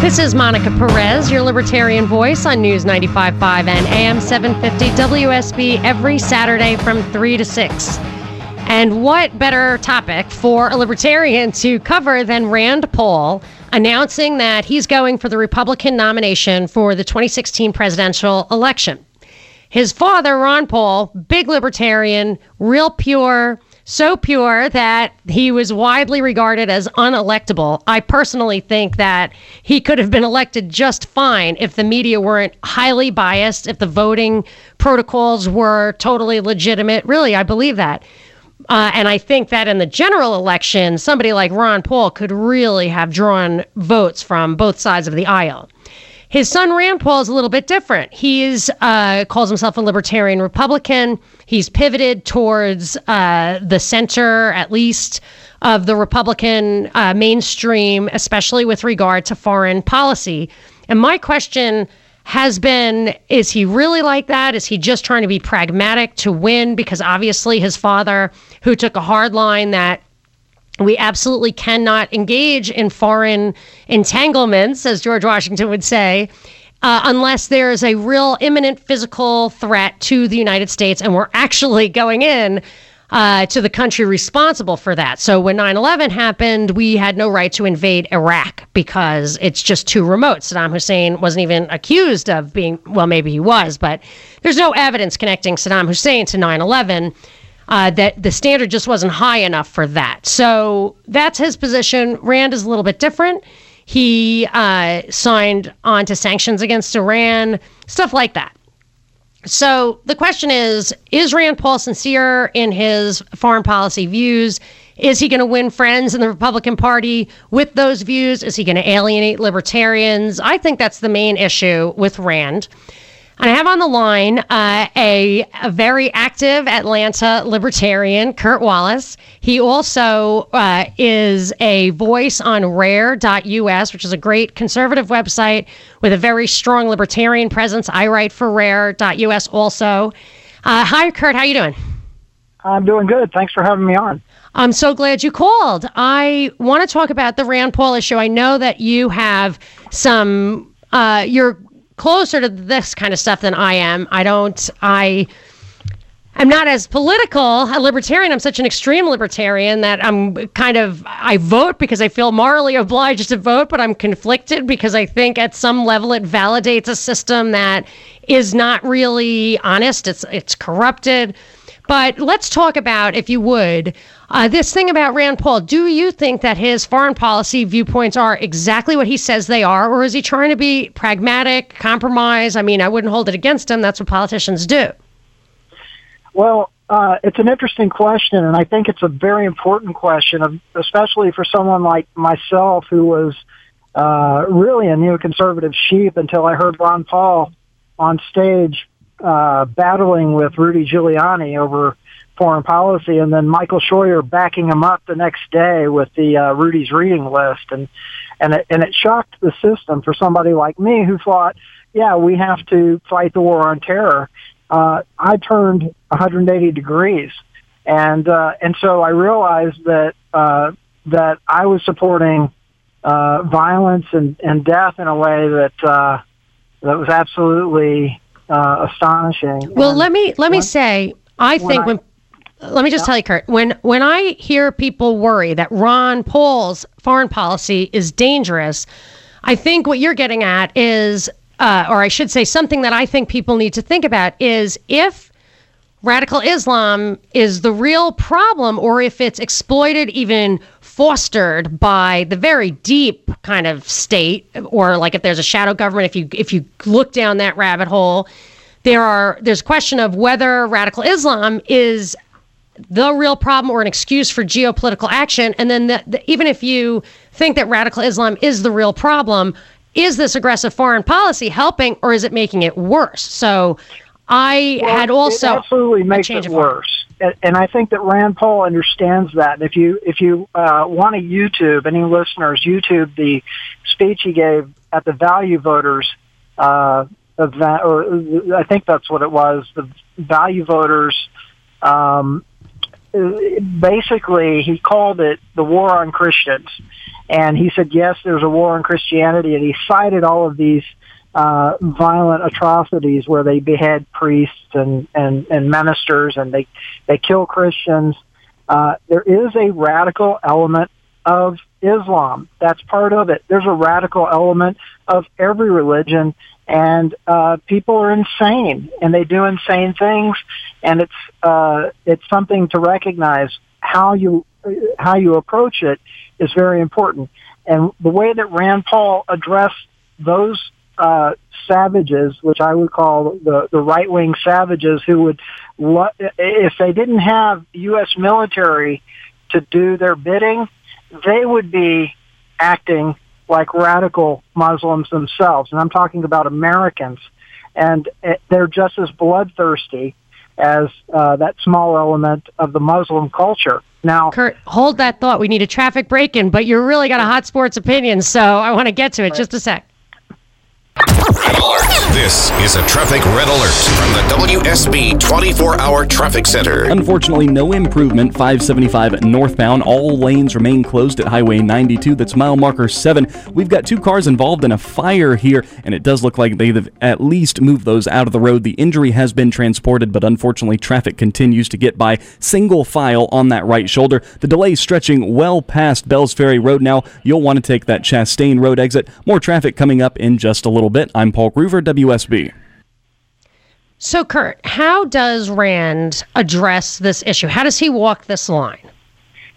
This is Monica Perez, your libertarian voice on News 95.5 and AM 750 WSB every Saturday from 3 to 6. And what better topic for a libertarian to cover than Rand Paul announcing that he's going for the Republican nomination for the 2016 presidential election? His father, Ron Paul, big libertarian, real pure, so pure that he was widely regarded as unelectable. I personally think that he could have been elected just fine if the media weren't highly biased, if the voting protocols were totally legitimate. Really, I believe that. Uh, and I think that in the general election, somebody like Ron Paul could really have drawn votes from both sides of the aisle. His son Rand Paul is a little bit different. He uh, calls himself a libertarian Republican. He's pivoted towards uh, the center, at least, of the Republican uh, mainstream, especially with regard to foreign policy. And my question has been is he really like that? Is he just trying to be pragmatic to win? Because obviously, his father, who took a hard line that we absolutely cannot engage in foreign entanglements, as George Washington would say, uh, unless there is a real imminent physical threat to the United States and we're actually going in uh, to the country responsible for that. So when 9 11 happened, we had no right to invade Iraq because it's just too remote. Saddam Hussein wasn't even accused of being, well, maybe he was, but there's no evidence connecting Saddam Hussein to 9 11 uh, that the standard just wasn't high enough for that. So that's his position. Rand is a little bit different. He uh, signed on to sanctions against Iran, stuff like that. So the question is Is Rand Paul sincere in his foreign policy views? Is he going to win friends in the Republican Party with those views? Is he going to alienate libertarians? I think that's the main issue with Rand. And I have on the line uh, a, a, very active Atlanta libertarian, Kurt Wallace. He also uh, is a voice on rare.us, which is a great conservative website with a very strong libertarian presence. I write for rare.us also. Uh, hi, Kurt. How are you doing? I'm doing good. Thanks for having me on. I'm so glad you called. I want to talk about the Rand Paul issue. I know that you have some, uh, you're closer to this kind of stuff than I am. I don't, I, I'm not as political a libertarian. I'm such an extreme libertarian that I'm kind of I vote because I feel morally obliged to vote, but I'm conflicted because I think at some level it validates a system that is not really honest. It's it's corrupted. But let's talk about, if you would, uh, this thing about Rand Paul. Do you think that his foreign policy viewpoints are exactly what he says they are, or is he trying to be pragmatic, compromise? I mean, I wouldn't hold it against him. That's what politicians do. Well, uh, it's an interesting question, and I think it's a very important question, especially for someone like myself who was uh, really a neoconservative sheep until I heard Ron Paul on stage uh, battling with Rudy Giuliani over foreign policy, and then Michael Scheuer backing him up the next day with the uh, Rudy's reading list, and and it, and it shocked the system for somebody like me who thought, yeah, we have to fight the war on terror. Uh, I turned 180 degrees, and uh, and so I realized that uh, that I was supporting uh, violence and, and death in a way that uh, that was absolutely uh, astonishing. Well, and let me let me say, I think when, when let me just tell you, Kurt, when when I hear people worry that Ron Paul's foreign policy is dangerous, I think what you're getting at is, uh, or I should say, something that I think people need to think about is if radical Islam is the real problem, or if it's exploited even fostered by the very deep kind of state or like if there's a shadow government if you if you look down that rabbit hole there are there's a question of whether radical islam is the real problem or an excuse for geopolitical action and then the, the, even if you think that radical islam is the real problem is this aggressive foreign policy helping or is it making it worse so I Well, had also it absolutely makes it worse, and, and I think that Rand Paul understands that. And if you if you uh, want to YouTube any listeners, YouTube the speech he gave at the Value Voters uh, event, or I think that's what it was, the Value Voters. Um, basically, he called it the war on Christians, and he said yes, there's a war on Christianity, and he cited all of these uh, violent atrocities where they behead priests and, and, and ministers and they, they kill Christians. Uh, there is a radical element of Islam. That's part of it. There's a radical element of every religion and uh, people are insane and they do insane things and it's uh, it's something to recognize how you how you approach it is very important and the way that Rand Paul addressed those uh, savages, which I would call the, the right wing savages, who would, if they didn't have U.S. military to do their bidding, they would be acting like radical Muslims themselves. And I'm talking about Americans. And uh, they're just as bloodthirsty as uh, that small element of the Muslim culture. Now, Kurt, hold that thought. We need a traffic break in, but you really got a hot sports opinion, so I want to get to it. Just a sec. This is a traffic red alert from the WSB 24 hour traffic center. Unfortunately, no improvement. 575 northbound. All lanes remain closed at Highway 92. That's mile marker 7. We've got two cars involved in a fire here, and it does look like they've at least moved those out of the road. The injury has been transported, but unfortunately, traffic continues to get by single file on that right shoulder. The delay is stretching well past Bells Ferry Road now. You'll want to take that Chastain Road exit. More traffic coming up in just a little bit. I'm Paul Groover, WSB. So, Kurt, how does Rand address this issue? How does he walk this line?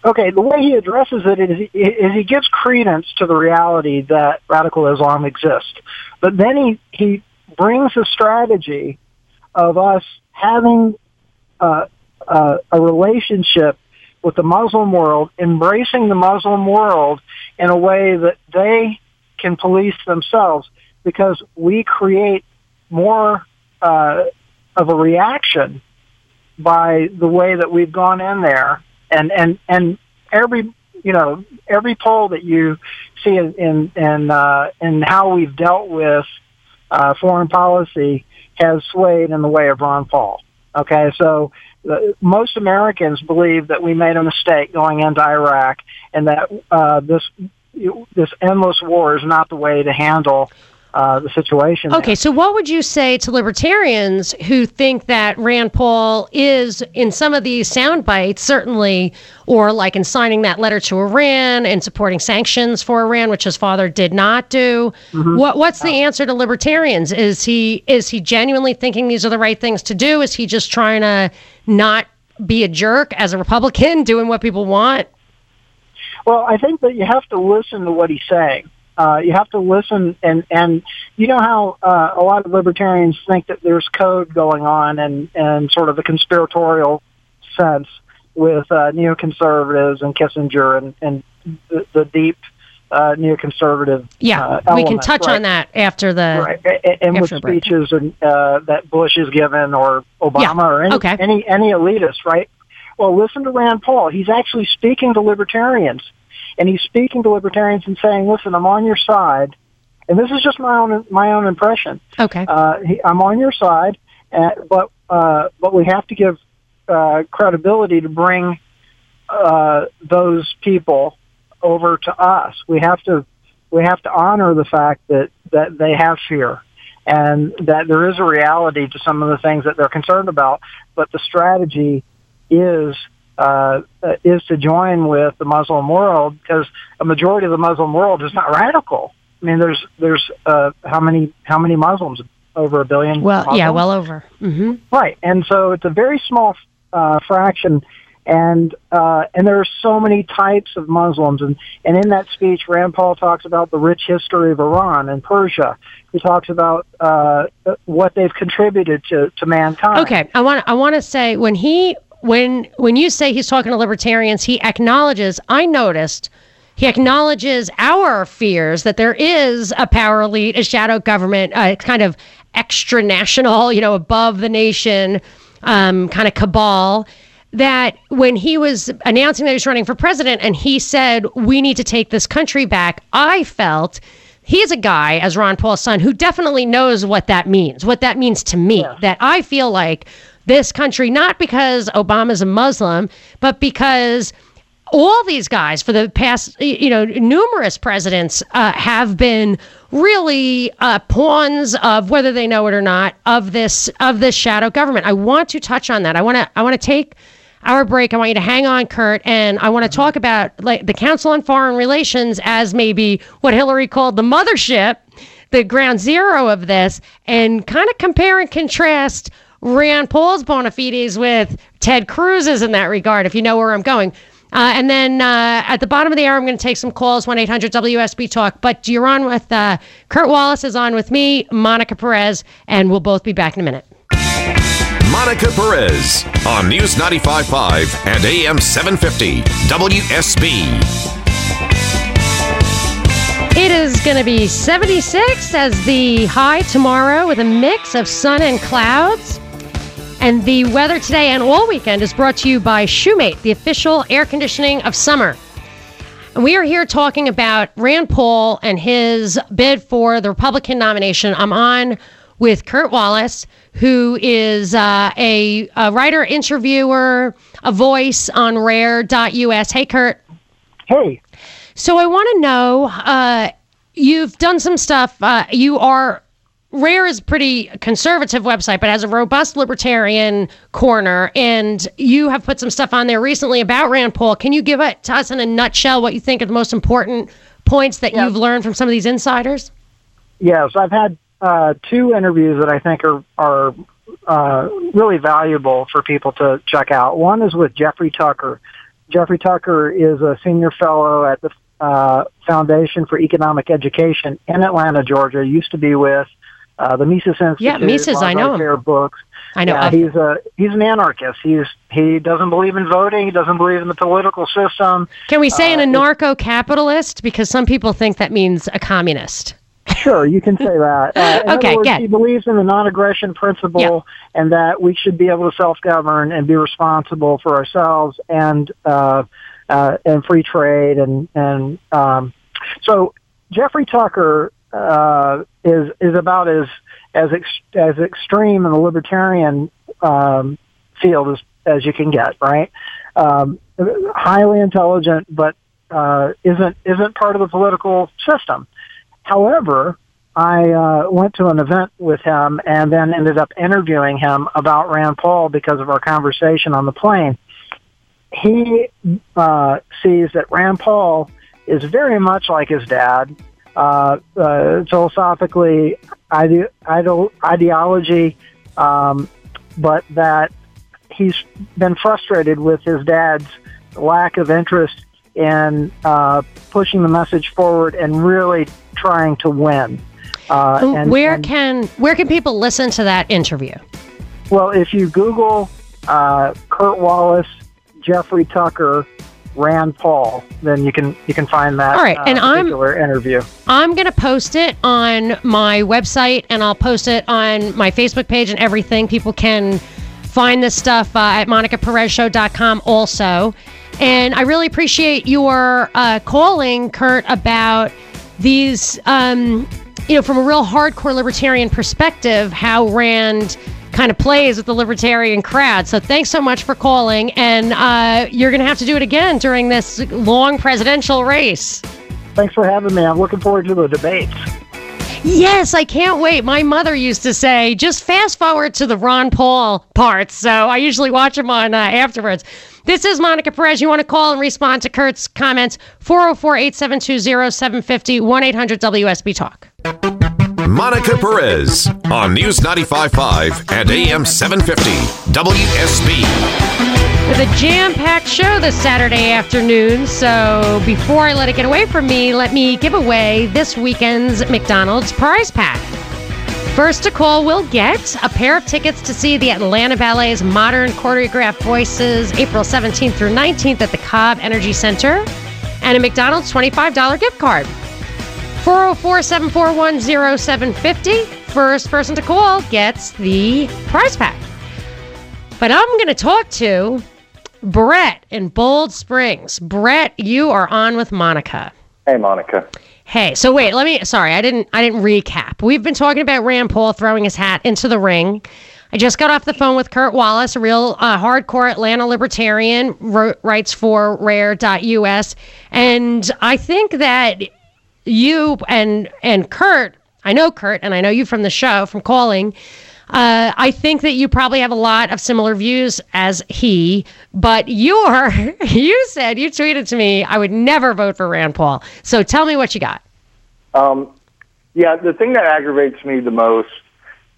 Okay, the way he addresses it is, is he gives credence to the reality that radical Islam exists. But then he, he brings a strategy of us having uh, uh, a relationship with the Muslim world, embracing the Muslim world in a way that they can police themselves because we create more uh, of a reaction by the way that we've gone in there and and and every you know every poll that you see in in in, uh, in how we've dealt with uh, foreign policy has swayed in the way of Ron Paul. Okay, so uh, most Americans believe that we made a mistake going into Iraq, and that uh, this this endless war is not the way to handle uh, the situation. Okay, so what would you say to libertarians who think that Rand Paul is, in some of these sound bites, certainly, or like in signing that letter to Iran and supporting sanctions for Iran, which his father did not do? Mm-hmm. What What's the answer to libertarians? Is he is he genuinely thinking these are the right things to do? Is he just trying to not be a jerk as a Republican, doing what people want? Well, I think that you have to listen to what he's saying. Uh, you have to listen, and and you know how uh, a lot of libertarians think that there's code going on, and and sort of a conspiratorial sense with uh, neoconservatives and Kissinger and and the, the deep uh, neoconservative. Yeah, uh, we can touch right? on that after the. right, and with After break. speeches and uh, that Bush has given or Obama Yeah, or any, okay. any any elitist, right? Well, listen to Rand Paul. He's actually speaking to libertarians, and he's speaking to libertarians and saying, "Listen, I'm on your side." And this is just my own my own impression. Okay. Uh, he, I'm on your side, uh, but uh, but we have to give uh, credibility to bring uh, those people over to us. We have to we have to honor the fact that that they have fear and that there is a reality to some of the things that they're concerned about. But the strategy is uh, uh, is to join with the Muslim world because a majority of the Muslim world is not radical. I mean, there's there's uh, how many how many Muslims? Over a billion. well, yeah, well over. hmm Right, and so it's a very small uh, fraction, and uh, and there are so many types of Muslims, and and in that speech, Rand Paul talks about the rich history of Iran and Persia. He talks about uh, what they've contributed to to mankind. Okay, I want I want to say when he when when you say he's talking to libertarians, he acknowledges. I noticed he acknowledges our fears that there is a power elite, a shadow government, uh, kind of extra national, you know, above the nation um, kind of cabal that when he was announcing that he was running for president and he said, We need to take this country back, I felt he's a guy, as Ron Paul's son, who definitely knows what that means, what that means to me. Yeah. That I feel like this country, not because Obama's a Muslim, but because all these guys for the past, you know, numerous presidents uh, have been really uh, pawns of whether they know it or not of this of this shadow government. I want to touch on that. I want to I want to take our break. I want you to hang on, Kurt, and I want to talk about like the Council on Foreign Relations as maybe what Hillary called the mothership, the ground zero of this, and kind of compare and contrast Rand Paul's bona fides with Ted Cruz's in that regard, if you know where I'm going. Uh, and then uh, at the bottom of the hour, I'm going to take some calls, 1 800 WSB Talk. But you're on with uh, Kurt Wallace, is on with me, Monica Perez, and we'll both be back in a minute. Monica Perez on News 95.5 and AM 750 WSB. It is going to be 76 as the high tomorrow with a mix of sun and clouds. And the weather today and all weekend is brought to you by Shoemate, the official air conditioning of summer. And we are here talking about Rand Paul and his bid for the Republican nomination. I'm on with Kurt Wallace, who is uh, a, a, writer, interviewer, a voice on rare.us. Hey, Kurt. Hey. So I want to know uh, you've done some stuff. Uh, you are. Rare is a pretty conservative website, but has a robust libertarian corner, and you have put some stuff on there recently about Rand Paul. Can you give it to us in a nutshell what you think are the most important points that yes. you've learned from some of these insiders? Yes, I've had uh, two interviews that I think are are uh, really valuable for people to check out. One is with Jeffrey Tucker. Jeffrey Tucker is a senior fellow at the uh, Foundation for Economic Education in Atlanta, Georgia. Used to be with uh, the Mises Institute. Yeah, Mises, I know him. Books. I know. Yeah, he's a he's an anarchist. He's he doesn't believe in voting. He doesn't believe in the political system. Can we say uh, an anarcho-capitalist? Because some people think that means a communist. Sure, you can say that. Uh, okay, words, He believes in the non-aggression principle yep. and that we should be able to self-govern and be responsible for ourselves and uh, uh, and free trade and and um, so Jeffrey Tucker uh, is is about as as ex- as extreme in the libertarian um, field as as you can get, right? Um, highly intelligent, but uh, isn't isn't part of the political system. However, I uh, went to an event with him and then ended up interviewing him about Rand Paul because of our conversation on the plane. He uh, sees that Rand Paul is very much like his dad, uh, uh, philosophically, ide- ide- ideology, um, but that he's been frustrated with his dad's lack of interest in uh, pushing the message forward and really trying to win. Uh, and, where and, can where can people listen to that interview? Well, if you Google uh, Kurt Wallace, Jeffrey Tucker, Rand Paul, then you can you can find that. All right, uh, and particular I'm, interview. I'm going to post it on my website, and I'll post it on my Facebook page and everything. People can find this stuff uh, at monicaperezshow.com also. And I really appreciate your uh, calling, Kurt, about these, um, you know, from a real hardcore libertarian perspective, how Rand kind of plays with the libertarian crowd. So thanks so much for calling. And uh, you're going to have to do it again during this long presidential race. Thanks for having me. I'm looking forward to the debates. Yes, I can't wait. My mother used to say, just fast forward to the Ron Paul parts. So I usually watch them on uh, afterwards. This is Monica Perez. You want to call and respond to Kurt's comments? 404 872 0750 1 800 WSB Talk. Monica Perez on News 95.5 and AM 750 WSB. With a jam packed show this Saturday afternoon. So before I let it get away from me, let me give away this weekend's McDonald's prize pack. First to call will get a pair of tickets to see the Atlanta Ballet's Modern Choreographic Voices April 17th through 19th at the Cobb Energy Center and a McDonald's $25 gift card. 404 741 0750 first person to call gets the prize pack. But I'm going to talk to Brett in Bold Springs. Brett, you are on with Monica. Hey, Monica. Hey, so wait, let me sorry, I didn't I didn't recap. We've been talking about Rand Paul throwing his hat into the ring. I just got off the phone with Kurt Wallace, a real uh, hardcore Atlanta libertarian, wrote, writes for rare.us, and I think that you and and Kurt, I know Kurt and I know you from the show from calling uh, I think that you probably have a lot of similar views as he, but you're, you said, you tweeted to me, I would never vote for Rand Paul. So tell me what you got. Um, yeah, the thing that aggravates me the most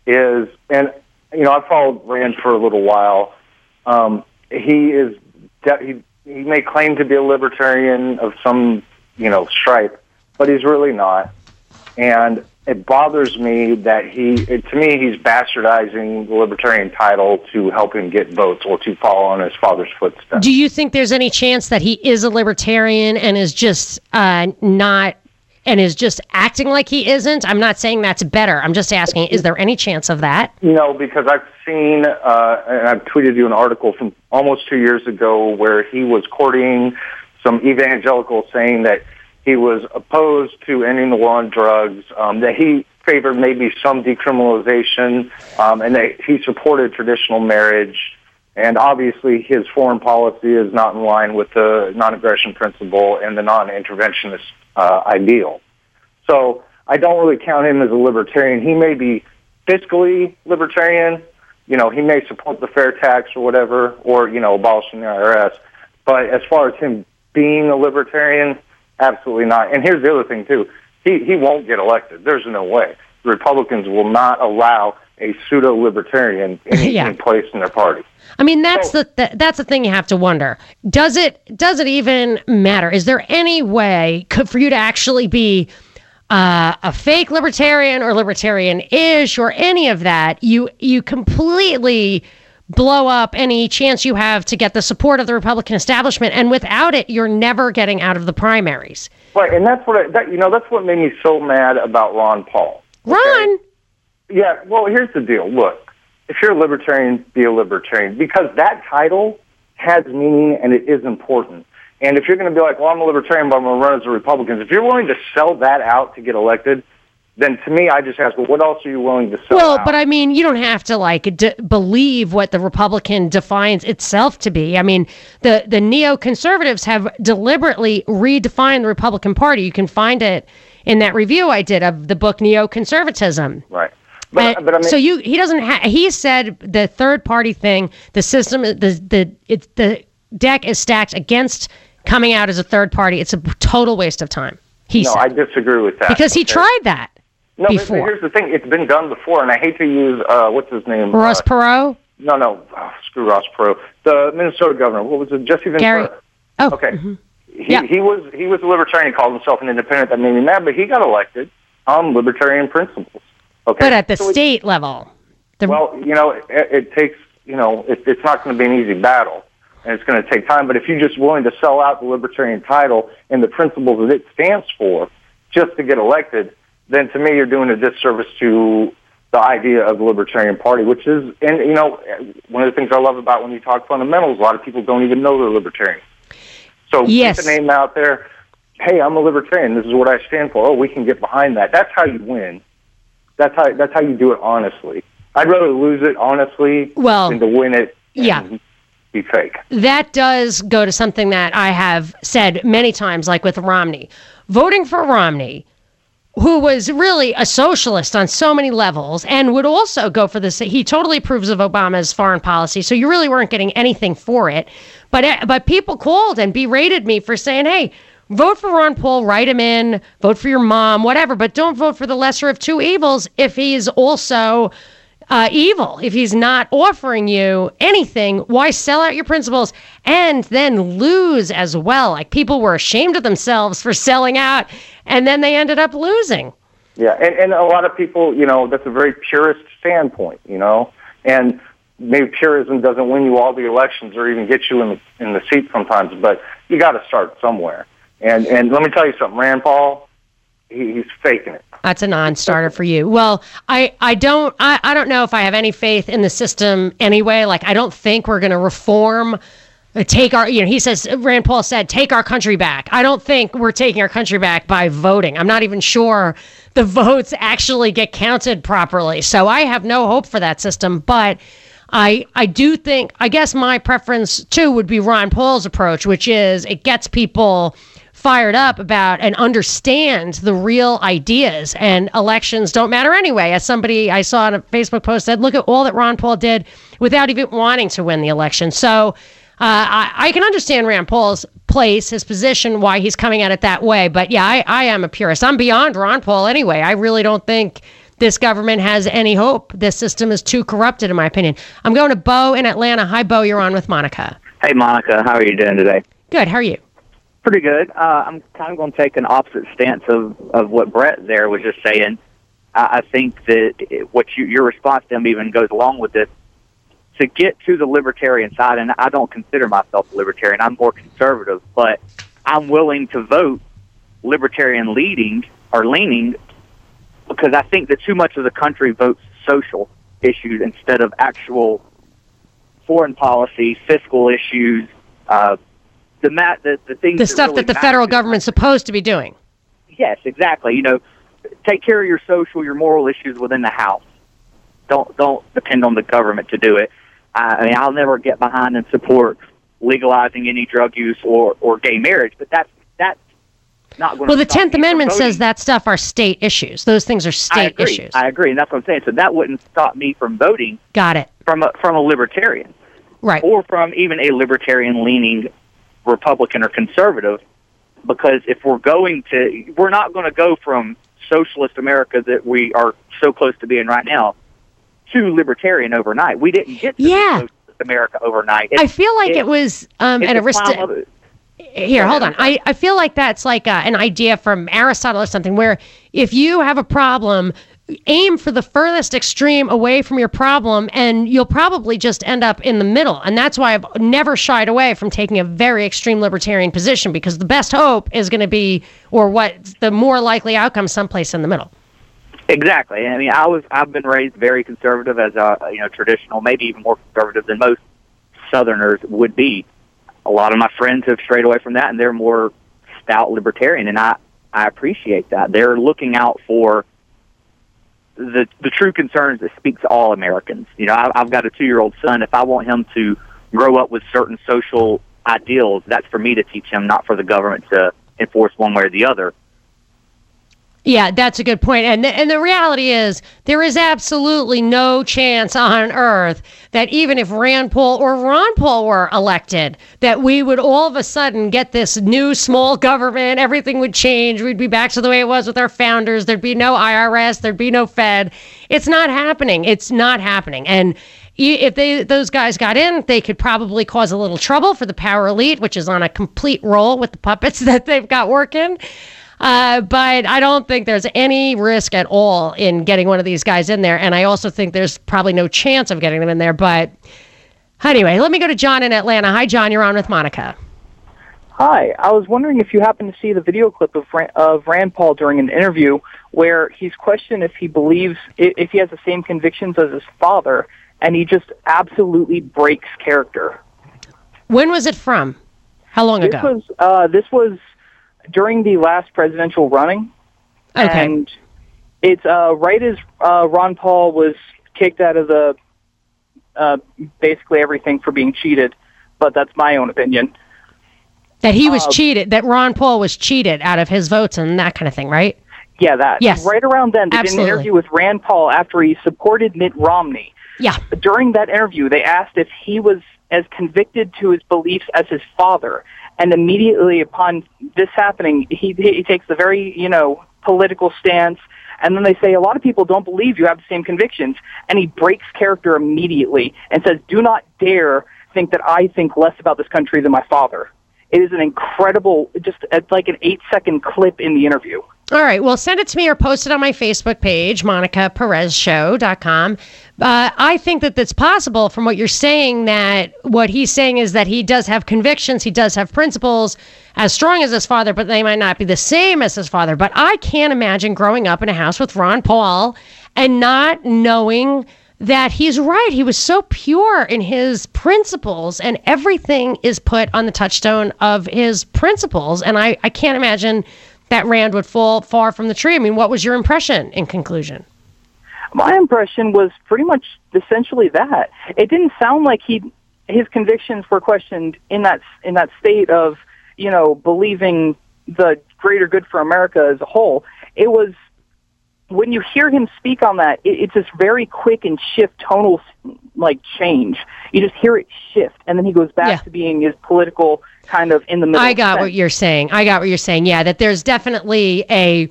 is, and, you know, I've followed Rand for a little while. Um, he is, he, he may claim to be a libertarian of some, you know, stripe, but he's really not. And it bothers me that he, it, to me, he's bastardizing the libertarian title to help him get votes or to follow in his father's footsteps. Do you think there's any chance that he is a libertarian and is just uh, not, and is just acting like he isn't? I'm not saying that's better. I'm just asking, is there any chance of that? No, because I've seen, uh, and I've tweeted you an article from almost two years ago where he was courting some evangelicals saying that he was opposed to ending the war on drugs, um, that he favored maybe some decriminalization, um, and that he supported traditional marriage. And obviously, his foreign policy is not in line with the non-aggression principle and the non-interventionist uh, ideal. So I don't really count him as a libertarian. He may be fiscally libertarian. You know, he may support the fair tax or whatever, or, you know, abolishing the IRS. But as far as him being a libertarian, Absolutely not. And here's the other thing too. He he won't get elected. There's no way. The Republicans will not allow a pseudo libertarian any, yeah. place in their party. I mean, that's so, the, that's the thing you have to wonder. Does it does it even matter? Is there any way could, for you to actually be uh, a fake libertarian or libertarian-ish or any of that? You you completely blow up any chance you have to get the support of the Republican establishment. And without it, you're never getting out of the primaries. Right, and that's what I, that you know that's what made me so mad about Ron Paul. Okay? Ron. Yeah. Well, here's the deal. Look, if you're a libertarian, be a libertarian because that title has meaning and it is important. And if you're going to be like, well, I'm a libertarian, but I'm going to run as a Republican, if you're willing to sell that out to get elected, then to me, I just ask, well, what else are you willing to sell? Well, out? but I mean, you don't have to like d- believe what the Republican defines itself to be. I mean, the the neoconservatives have deliberately redefined the Republican Party. You can find it in that review I did of the book Neoconservatism. Right. But, but I mean, so you he doesn't ha- he said the third party thing the system the the it's the deck is stacked against coming out as a third party it's a total waste of time he no said. I disagree with that because he tried that no, before. here's the thing: it's been done before, and I hate to use uh, what's his name, Ross uh, Perot. No, no, oh, screw Ross Perot. The Minnesota governor. What was it? Jesse Ventura. Gary. Oh, okay. Mm-hmm. He, yeah. he was he was a libertarian. He called himself an independent. That made me mad, but he got elected on libertarian principles. Okay, but at the so state it, level. The... Well, you know, it, it takes you know, it, it's not going to be an easy battle, and it's going to take time. But if you're just willing to sell out the libertarian title and the principles that it stands for, just to get elected, then to me you're doing a disservice to the idea of the Libertarian Party, which is, and you know, one of the things I love about when you talk fundamentals, a lot of people don't even know they're libertarian. So yes. put the name out there. Hey, I'm a libertarian. This is what I stand for. Oh, we can get behind that. That's how you win. That's how that's how you do it honestly. I'd rather lose it honestly well, than to win it. yeah. Be fake. That does go to something that I have said many times, like with Romney. Voting for Romney who was really a socialist on so many levels and would also go for this. He totally approves of Obama's foreign policy, so you really weren't getting anything for it. But eh, but people called and berated me for saying, "Hey, vote for Ron Paul, write him in, vote for your mom, whatever, but don't vote for the lesser of two evils if he's also." Uh, evil. If he's not offering you anything, why sell out your principles and then lose as well? Like people were ashamed of themselves for selling out and then they ended up losing. Yeah, and, and a lot of people, you know, that's a very purist standpoint, you know, and maybe purism doesn't win you all the elections or even get you in the in the seat sometimes, but you got to start somewhere. And and let me tell you something, Rand Paul, he, he's faking it. That's a non-starter for you. Well, I, I don't I, I don't know if I have any faith in the system anyway. Like I don't think we're going to reform uh, take our you know he says Rand Paul said take our country back. I don't think we're taking our country back by voting. I'm not even sure the votes actually get counted properly. So I have no hope for that system, but I I do think I guess my preference too would be Ron Paul's approach, which is it gets people fired up about and understand the real ideas and elections don't matter anyway. As somebody I saw on a Facebook post said, look at all that Ron Paul did without even wanting to win the election. So uh, I, I can understand Rand Paul's place, his position, why he's coming at it that way. But yeah, I, I am a purist. I'm beyond Ron Paul anyway. I really don't think this government has any hope. This system is too corrupted, in my opinion. I'm going to Bo in Atlanta. Hi, Bo. You're on with Monica. Hey, Monica. How are you doing today? Good. How are you? Pretty good. Uh, I'm kind of going to take an opposite stance of, of what Brett there was just saying. I, I think that it, what you, your response to him even goes along with this. To get to the libertarian side, and I don't consider myself a libertarian, I'm more conservative, but I'm willing to vote libertarian leading or leaning because I think that too much of the country votes social issues instead of actual foreign policy, fiscal issues, uh, the mat the, the things The stuff really that the federal government's supposed to be doing. Yes, exactly. You know, take care of your social, your moral issues within the house. Don't don't depend on the government to do it. I, I mean, I'll never get behind and support legalizing any drug use or or gay marriage, but that's that's not going to. Well, the Tenth Amendment says that stuff are state issues. Those things are state I agree. issues. I agree, and that's what I'm saying. So that wouldn't stop me from voting Got it. from a, from a libertarian, Right. or from even a libertarian leaning Republican or conservative, because if we're going to, we're not going to go from socialist America that we are so close to being right now to libertarian overnight. We didn't get to Yeah. socialist America overnight. I feel like it, was um, an a arist- Here, hold on. I, I feel like that's like uh an idea from Aristotle or something where if you have a problem, aim for the furthest extreme away from your problem and you'll probably just end up in the middle. And that's why I've never shied away from taking a very extreme libertarian position because the best hope is going to be, or what the more likely outcome, someplace in the middle. Exactly. I mean, I was I've been raised very conservative as a you know traditional, maybe even more conservative than most Southerners would be. A lot of my friends have strayed away from that, and they're more stout libertarian, and I I appreciate that. They're looking out for the the true concerns that speak to all Americans. You know, I, I've got a two year old son. If I want him to grow up with certain social ideals, that's for me to teach him, not for the government to enforce one way or the other. Yeah, that's a good point. And and the reality is there is absolutely no chance on earth that even if Rand Paul or Ron Paul were elected, that we would all of a sudden get this new small government, everything would change, we'd be back to the way it was with our founders, there'd be no IRS, there'd be no Fed. It's not happening. It's not happening. And if they those guys got in, they could probably cause a little trouble for the power elite, which is on a complete roll with the puppets that they've got working. Uh, but I don't think there's any risk at all in getting one of these guys in there. And I also think there's probably no chance of getting them in there. But anyway, let me go to John in Atlanta. Hi, John. You're on with Monica. Hi, I was wondering if you happened to see the video clip of of Rand Paul during an interview where he's questioned if he believes if he has the same convictions as his father, and he just absolutely breaks character. When was it from? How long This ago? was uh, this was during the last presidential running, Okay. and it's uh, right as uh, Ron Paul was kicked out of the uh, basically everything for being cheated, but that's my own opinion. that he was uh, cheated, that Ron Paul was cheated out of his votes and that kind of thing, right? Yeah, that. Yes. Right around then, they did an interview with Rand Paul after he supported Mitt Romney. Yeah. During that interview, they asked if he was as convicted to his beliefs as his father. And immediately upon this happening, he, he takes the very, you know, political stance. And then they say, a lot of people don't believe you have the same convictions. And he breaks character immediately and says, do not dare think that I think less about this country than my father. It is an incredible, just it's like an eight second clip in the interview. All right. Well, send it to me or post it on my Facebook page, MonicaPerezShow.com. Uh, I think that that's possible from what you're saying that what he's saying is that he does have convictions, he does have principles as strong as his father, but they might not be the same as his father. But I can't imagine growing up in a house with Ron Paul and not knowing that he's right. He was so pure in his principles, and everything is put on the touchstone of his principles. And I, I can't imagine that Rand would fall far from the tree. I mean, what was your impression in conclusion? My impression was pretty much essentially that. It didn't sound like he his convictions were questioned in that in that state of you know believing the greater good for America as a whole. It was when you hear him speak on that, it, it's this very quick and shift tonal like change. You just hear it shift, and then he goes back Yeah. to being his political kind of in the middle. I got sense. what you're saying. I got what you're saying. Yeah, that there's definitely a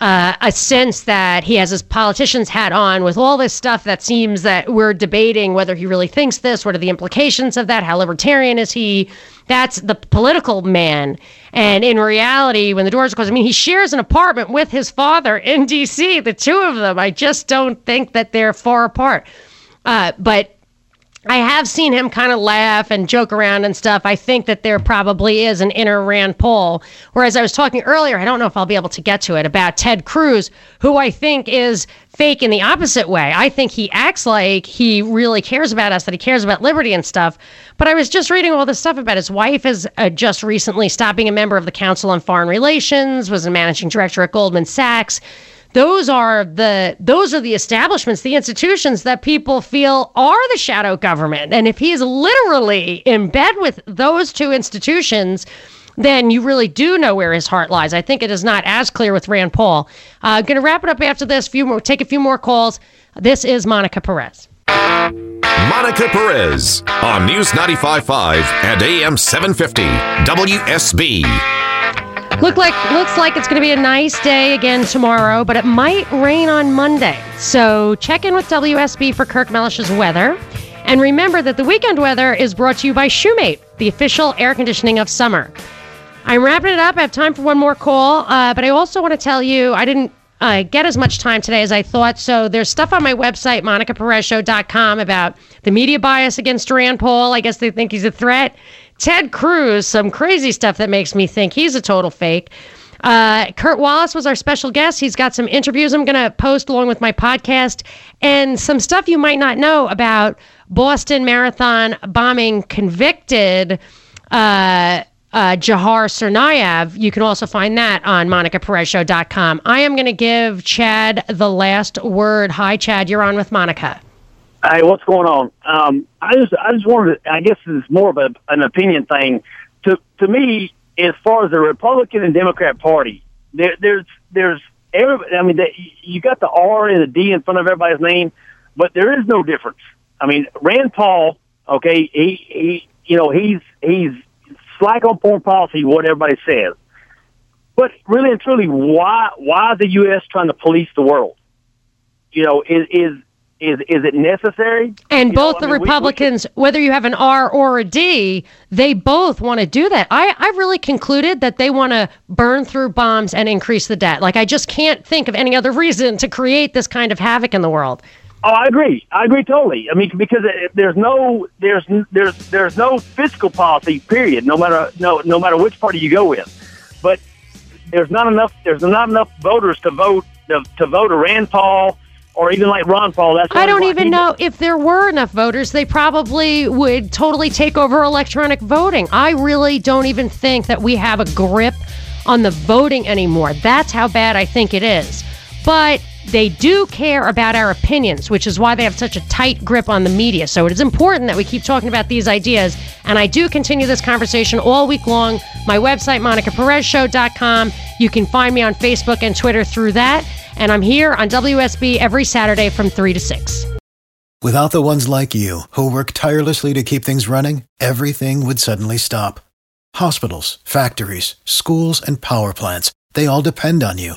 uh, a sense that he has his politician's hat on with all this stuff that seems that we're debating whether he really thinks this. What are the implications of that? How libertarian is he? That's the political man. And in reality, when the doors are closed, I mean, he shares an apartment with his father in D.C. The two of them. I just don't think that they're far apart. Uh, but I have seen him kind of laugh and joke around and stuff. I think that there probably is an inner Rand Paul. Whereas I was talking earlier, I don't know if I'll be able to get to it, about Ted Cruz, who I think is fake in the opposite way. I think he acts like he really cares about us, that he cares about liberty and stuff. But I was just reading all this stuff about his wife is uh, just recently stopped being a member of the Council on Foreign Relations, was a managing director at Goldman Sachs those are the those are the establishments the institutions that people feel are the shadow government. And if he's literally in bed with those two institutions then you really do know where his heart lies. I think it is not as clear with rand paul. Uh, gonna wrap it up after this. Few more take a few more calls. This is monica perez. Monica Perez on News 95.5 and AM 750 WSB. Look like looks like it's going to be a nice day again tomorrow, but it might rain on Monday. So check in with WSB for Kirk Mellish's weather. And remember that the weekend weather is brought to you by Shoemate, the official air conditioning of summer. I'm wrapping it up. I have time for one more call, uh, but I also want to tell you I didn't uh, get as much time today as I thought. So there's stuff on my website, monicaperezshow.com, about the media bias against Rand Paul. I guess they think he's a threat. Ted Cruz, some crazy stuff that makes me think he's a total fake. Uh, Kurt Wallace was our special guest. He's got some interviews I'm going to post along with my podcast and some stuff you might not know about Boston Marathon bombing convicted uh, uh, Jahar Tsarnaev. You can also find that on monicaperezshow.com. I am going to give Chad the last word. Hi, Chad. You're on with Monica. Hey, what's going on? Um, I just, I just wanted. To, I guess it's more of a, an opinion thing. To to me, as far as the Republican and Democrat Party, there, there's there's every. I mean, the, you got the R and the D in front of everybody's name, but there is no difference. I mean, Rand Paul. Okay, he he, you know, he's he's slack on foreign policy. What everybody says, but really and truly, why why is the U.S. trying to police the world? You know, is is is is it necessary? And You know, both I the mean, we- we Republicans, whether you have an R or a D, they both want to do that. I, I really concluded that they want to burn through bombs and increase the debt. Like, I just can't think of any other reason to create this kind of havoc in the world. Oh, I agree. I agree totally. I mean, because uh, there's no there's there's there's no fiscal policy. Period. No matter no no matter which party you go with, but there's not enough there's not enough voters to vote to, to vote a Rand Paul or even like Ron Paul. That's I don't even know if there were enough voters, they probably would totally take over electronic voting. I really don't even think that we have a grip on the voting anymore. That's how bad I think it is. But they do care about our opinions, which is why they have such a tight grip on the media. So it is important that we keep talking about these ideas. And I do continue this conversation all week long. My website, monicaperezshow.com. You can find me on Facebook and Twitter through that. And I'm here on WSB every Saturday from 3 to 6. Without the ones like you, who work tirelessly to keep things running, everything would suddenly stop. Hospitals, factories, schools, and power plants, they all depend on you.